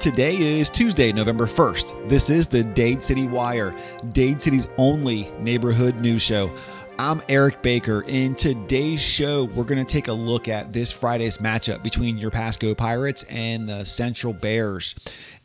Today is Tuesday, November 1st. This is the Dade City Wire, Dade City's only neighborhood news show. I'm Eric Baker. In today's show, we're going to take a look at this Friday's matchup between your Pasco Pirates and the Central Bears.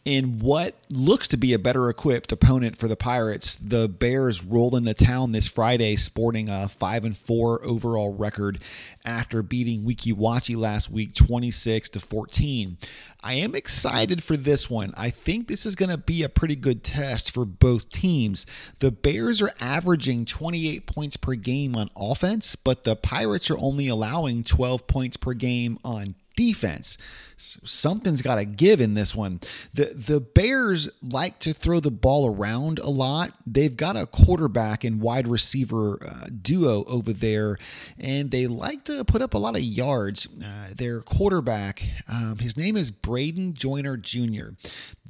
In what looks to be a better equipped opponent for the Pirates, the Bears roll into town this Friday, sporting a five and four overall record after beating Weeki Wachee last week, 26 to 14. I am excited for this one. I think this is going to be a pretty good test for both teams. The Bears are averaging 28 points per game on offense, but the Pirates are only allowing 12 points per game on defense. Something's got to give in this one. The the Bears like to throw the ball around a lot. They've got a quarterback and wide receiver uh, duo over there, and they like to put up a lot of yards. Uh, their quarterback, um, his name is Braden Joyner Jr.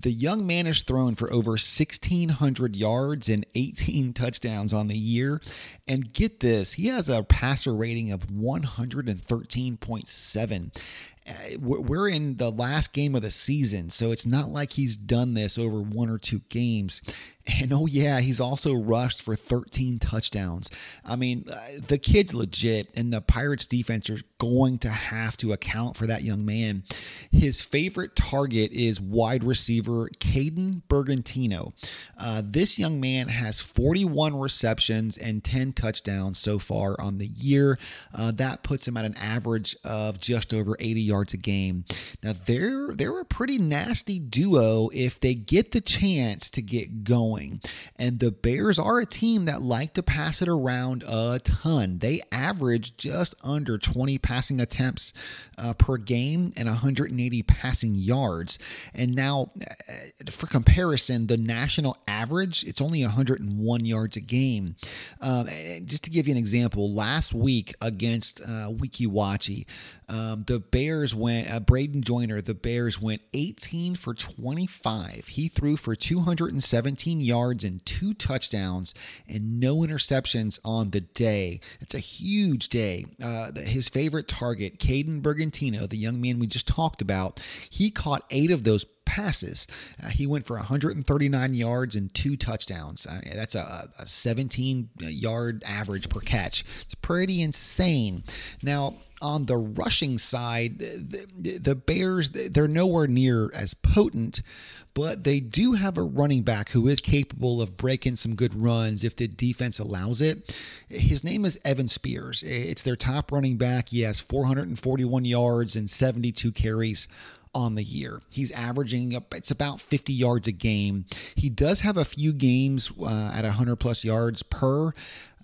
The young man has thrown for over 1,600 yards and 18 touchdowns on the year. And get this, he has a passer rating of 113.7 uh, we're in the last game of the season, so it's not like he's done this over one or two games. And oh, yeah, he's also rushed for 13 touchdowns. I mean, uh, the kid's legit, and the Pirates defense are going to have to account for that young man. His favorite target is wide receiver Caden Bergantino. Uh, this young man has 41 receptions and 10 touchdowns so far on the year. Uh, that puts him at an average of just over 80 yards a game. Now, they're, they're a pretty nasty duo if they get the chance to get going. And the Bears are a team that like to pass it around a ton. They average just under 20 passing attempts uh, per game and 180 passing yards. And now, uh, for comparison, the national average, it's only 101 yards a game. Um, just to give you an example, last week against uh, Weeki Wachee, um, the Bears went, uh, Braden Joyner, the Bears went 18 for 25. He threw for 217 yards and two touchdowns and no interceptions on the day. It's a huge day. Uh, his favorite target, Caden Bergantino, the young man we just talked about, he caught eight of those passes. Uh, he went for 139 yards and two touchdowns. That's a, a 17 yard average per catch. It's pretty insane. Now, on the rushing side, the, the Bears, they're nowhere near as potent, but they do have a running back who is capable of breaking some good runs if the defense allows it. His name is Evan Spears. It's their top running back. He has 441 yards and 72 carries on the year. He's averaging up, it's about 50 yards a game. He does have a few games uh, at 100 plus yards per.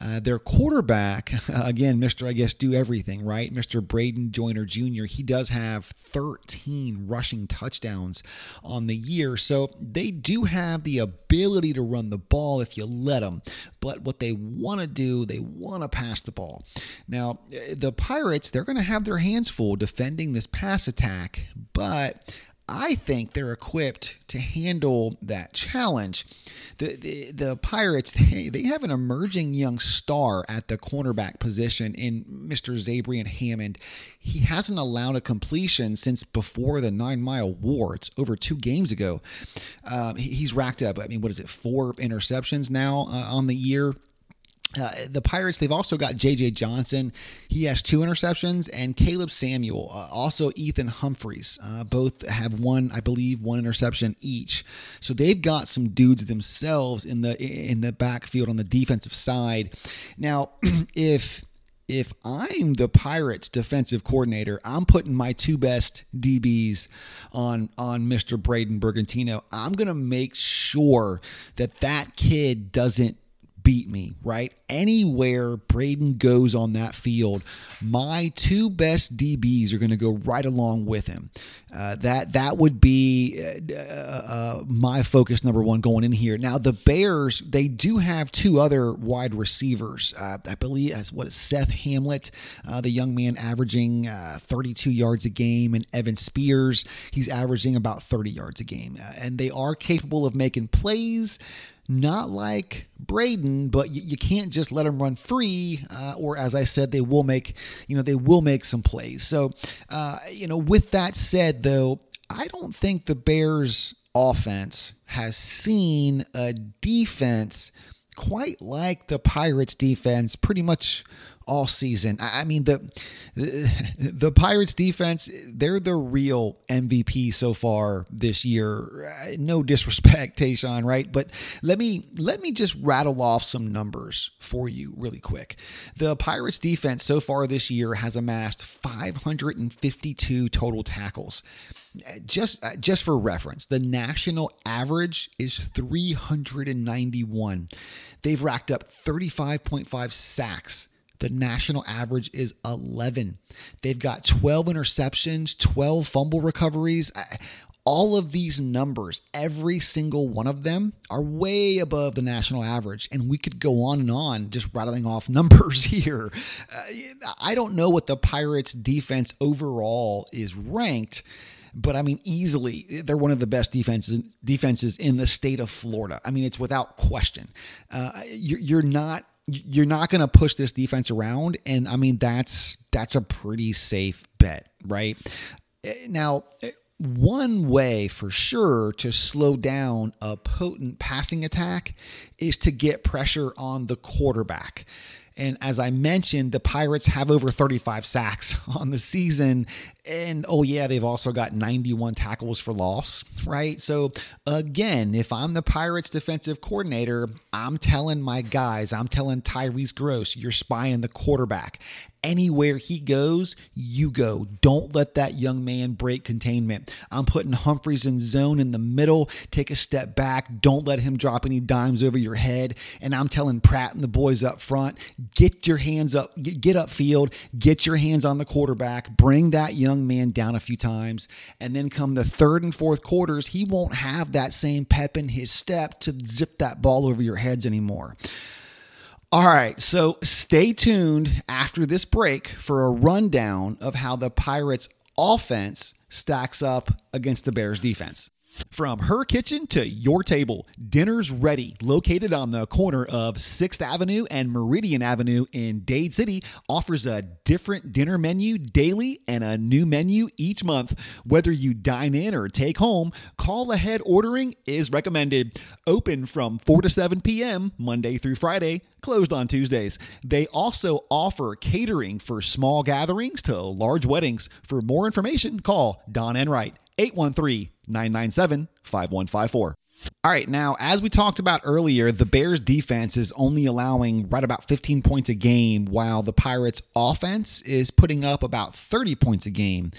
Uh, their quarterback, again, Mr. I guess do everything, right? Mr. Braden Joyner Jr., he does have 13 rushing touchdowns on the year. So they do have the ability to run the ball if you let them. But what they want to do, they want to pass the ball. Now, the Pirates, they're going to have their hands full defending this pass attack, but I think they're equipped to handle that challenge. The, the, the Pirates, they, they have an emerging young star at the cornerback position in Mr. Zabrian Hammond. He hasn't allowed a completion since before the Nine Mile War. It's over two games ago. Um, he's racked up, I mean, what is it, four interceptions now uh, on the year? Uh, the Pirates, they've also got J.J. Johnson. He has two interceptions, and Caleb Samuel, uh, also Ethan Humphreys. Uh, both have one, I believe, one interception each. So they've got some dudes themselves in the in the backfield on the defensive side. Now, if if I'm the Pirates defensive coordinator, I'm putting my two best DBs on on Mr. Braden Bergantino. I'm going to make sure that that kid doesn't beat me, right? Anywhere Braden goes on that field, my two best DBs are going to go right along with him. Uh, that that would be uh, uh, my focus number one going in here. Now the Bears they do have two other wide receivers. Uh, I believe as what is Seth Hamlet, uh, the young man averaging uh, 32 yards a game, and Evan Spears he's averaging about 30 yards a game, and they are capable of making plays not like Braden, but you, you can't just let them run free. Uh, or as I said, they will make, you know, they will make some plays. So, uh, you know, with that said, though, I don't think the Bears offense has seen a defense quite like the Pirates defense pretty much all season. I mean the the Pirates defense, they're the real MVP so far this year. Uh, no disrespect, Tayshawn, right? But let me let me just rattle off some numbers for you really quick. The Pirates defense so far this year has amassed 552 total tackles. Uh, just uh, just for reference, the national average is 391. They've racked up 35.5 sacks the national average is 11. They've got 12 interceptions, 12 fumble recoveries. All of these numbers, every single one of them, are way above the national average. And we could go on and on just rattling off numbers here. Uh, I don't know what the Pirates' defense overall is ranked but I mean, easily they're one of the best defenses defenses in the state of Florida. I mean, it's without question. Uh, you're, you're not you're not going to push this defense around and i mean that's that's a pretty safe bet right? Eh, now eh, one way for sure to slow down a potent passing attack is to get pressure on the quarterback and as I mentioned, the Pirates have over 35 sacks on the season. And oh, yeah, they've also got 91 tackles for loss, right? So, again, if I'm the Pirates defensive coordinator, I'm telling my guys, I'm telling Tyrese Gross, you're spying the quarterback. Anywhere he goes, you go. Don't let that young man break containment. I'm putting Humphreys in zone in the middle. Take a step back. Don't let him drop any dimes over your head. And I'm telling Pratt and the boys up front, get your hands up, get, get upfield, get your hands on the quarterback, bring that young man down a few times. And then come the third and fourth quarters, he won't have that same pep in his step to zip that ball over your heads anymore. All right, so stay tuned after this break for a rundown of how the Pirates' offense stacks up against the Bears' defense. From her kitchen to your table, dinner's ready. Located on the corner of 6th Avenue and Meridian Avenue in Dade City, offers a different dinner menu daily and a new menu each month. Whether you dine in or take home, call ahead ordering is recommended. Open from 4 to 7 p.m. Monday through Friday, closed on Tuesdays. They also offer catering for small gatherings to large weddings. For more information, call Don Enright 813 997 5154. All right, now, as we talked about earlier, the Bears defense is only allowing right about 15 points a game, while the Pirates offense is putting up about 30 points a game.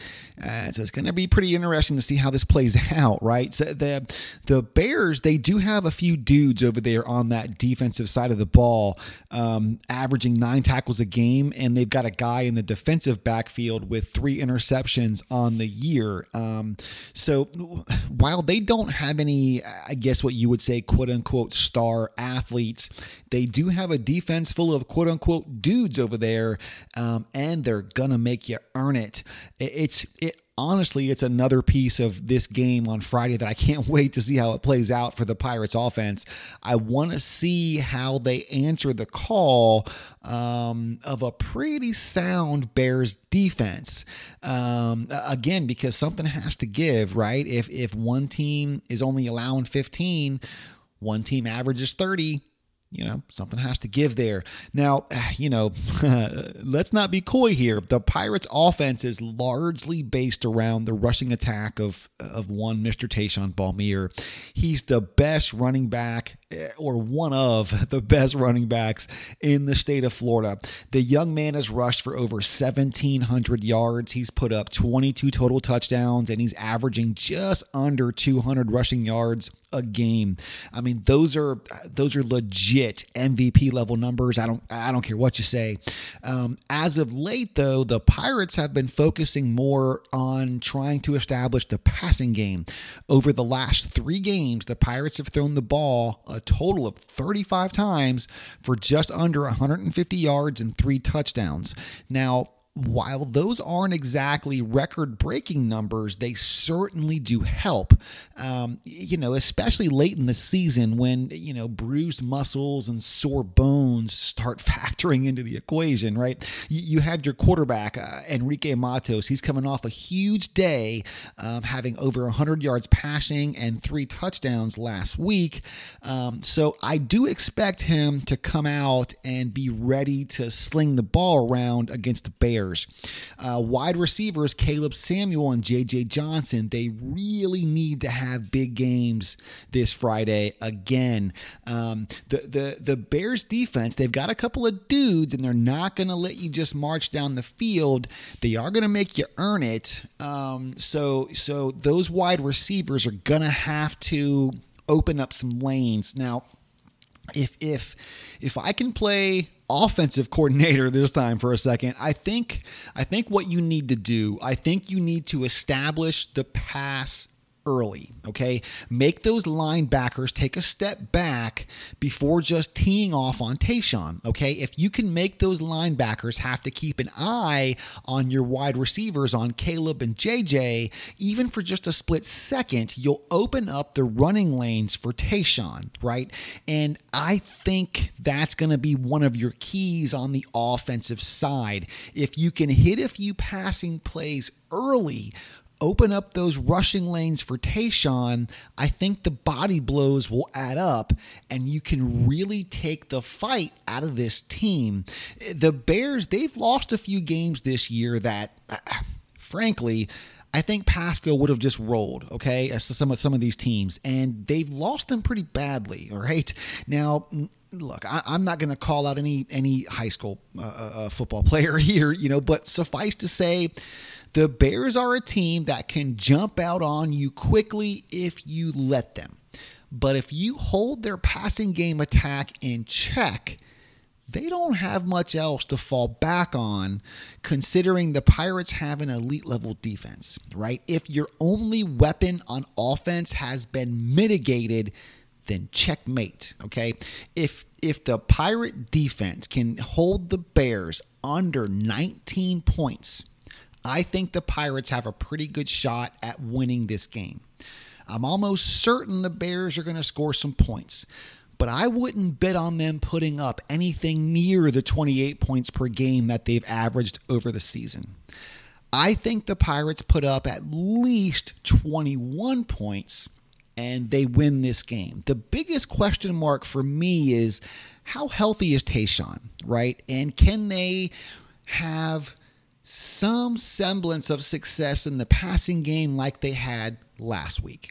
Uh, so it's going to be pretty interesting to see how this plays out, right? So the, the Bears, they do have a few dudes over there on that defensive side of the ball, um, averaging nine tackles a game, and they've got a guy in the defensive backfield with three interceptions on the year. Um, so while they don't have any, I guess, guess what you would say, quote unquote, star athletes. They do have a defense full of quote unquote dudes over there, um, and they're gonna make you earn it. It's it honestly, it's another piece of this game on Friday that I can't wait to see how it plays out for the Pirates offense. I want to see how they answer the call um, of a pretty sound Bears defense. Um, again, because something has to give, right? If if one team is only allowing 15, one team averages 30 you know, something has to give there. Now, you know, let's not be coy here. The Pirates' offense is largely based around the rushing attack of of one Mr. Tayshawn Ballmeier. He's the best running back, eh, or one of the best running backs in the state of Florida. The young man has rushed for over 1,700 yards. He's put up 22 total touchdowns, and he's averaging just under 200 rushing yards a game. I mean, those are those are legit MVP level numbers. I don't I don't care what you say. Um, as of late, though, the Pirates have been focusing more on trying to establish the passing game. Over the last three games, the Pirates have thrown the ball a total of 35 times for just under 150 yards and three touchdowns. Now, while those aren't exactly record breaking numbers, they certainly do help. Um, you know, especially late in the season when, you know, bruised muscles and sore bones start factoring into the equation, right? You, you have your quarterback, uh, Enrique Matos. He's coming off a huge day, um, having over 100 yards passing and three touchdowns last week. Um, so I do expect him to come out and be ready to sling the ball around against the Bears. Bears. Uh, wide receivers Caleb Samuel and JJ Johnson, they really need to have big games this Friday again. Um, the, the, the Bears defense, they've got a couple of dudes and they're not going to let you just march down the field. They are going to make you earn it. Um, so, so those wide receivers are going to have to open up some lanes. Now, if if if I can play offensive coordinator this time for a second, I think I think what you need to do, I think you need to establish the pass early. Okay. Make those linebackers take a step back before just teeing off on Tayshawn. Okay. If you can make those linebackers have to keep an eye on your wide receivers, on Caleb and JJ, even for just a split second, you'll open up the running lanes for Tayshawn, right? And I think that's going to be one of your keys on the offensive side. If you can hit a few passing plays early, open up those rushing lanes for Tayshawn, I think the body blows will add up and you can really take the fight out of this team. The Bears, they've lost a few games this year that, frankly, I think Pasco would have just rolled, okay, as some of some of these teams, and they've lost them pretty badly. All right, now look, I, am not going to call out any any high school uh, uh, uh, football player here, you know, but suffice to say, the Bears are a team that can jump out on you quickly if you let them. But if you hold their passing game attack in check, they don't have much else to fall back on considering the Pirates have an elite level defense, right? If your only weapon on offense has been mitigated, then checkmate, okay? If if the Pirate defense can hold the Bears under 19 points, I think the Pirates have a pretty good shot at winning this game. I'm almost certain the Bears are going to score some points, but I wouldn't bet on them putting up anything near the 28 points per game that they've averaged over the season. I think the Pirates put up at least 21 points and they win this game. The biggest question mark for me is how healthy is Tayshawn, right? And can they have some semblance of success in the passing game like they had last week.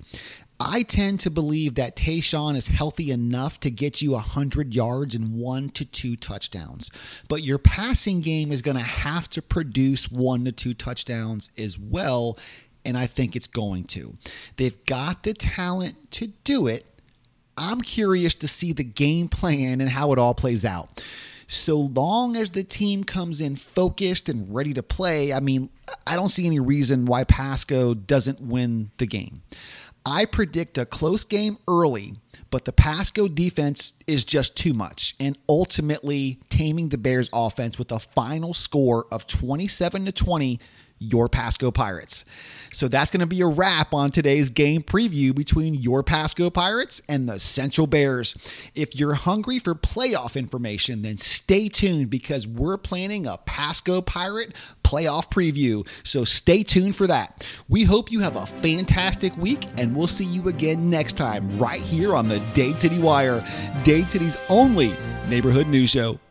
I tend to believe that Tayshawn is healthy enough to get you 100 yards and one to two touchdowns. But your passing game is going to have to produce one to two touchdowns as well. And I think it's going to. They've got the talent to do it. I'm curious to see the game plan and how it all plays out so long as the team comes in focused and ready to play, I mean, I don't see any reason why Pasco doesn't win the game. I predict a close game early, but the Pasco defense is just too much, and ultimately taming the Bears offense with a final score of 27 to 20 your Pasco Pirates. So that's going to be a wrap on today's game preview between your Pasco Pirates and the Central Bears. If you're hungry for playoff information, then stay tuned because we're planning a Pasco Pirate playoff preview. So stay tuned for that. We hope you have a fantastic week and we'll see you again next time right here on the Dade City Wire, Dade City's only neighborhood news show.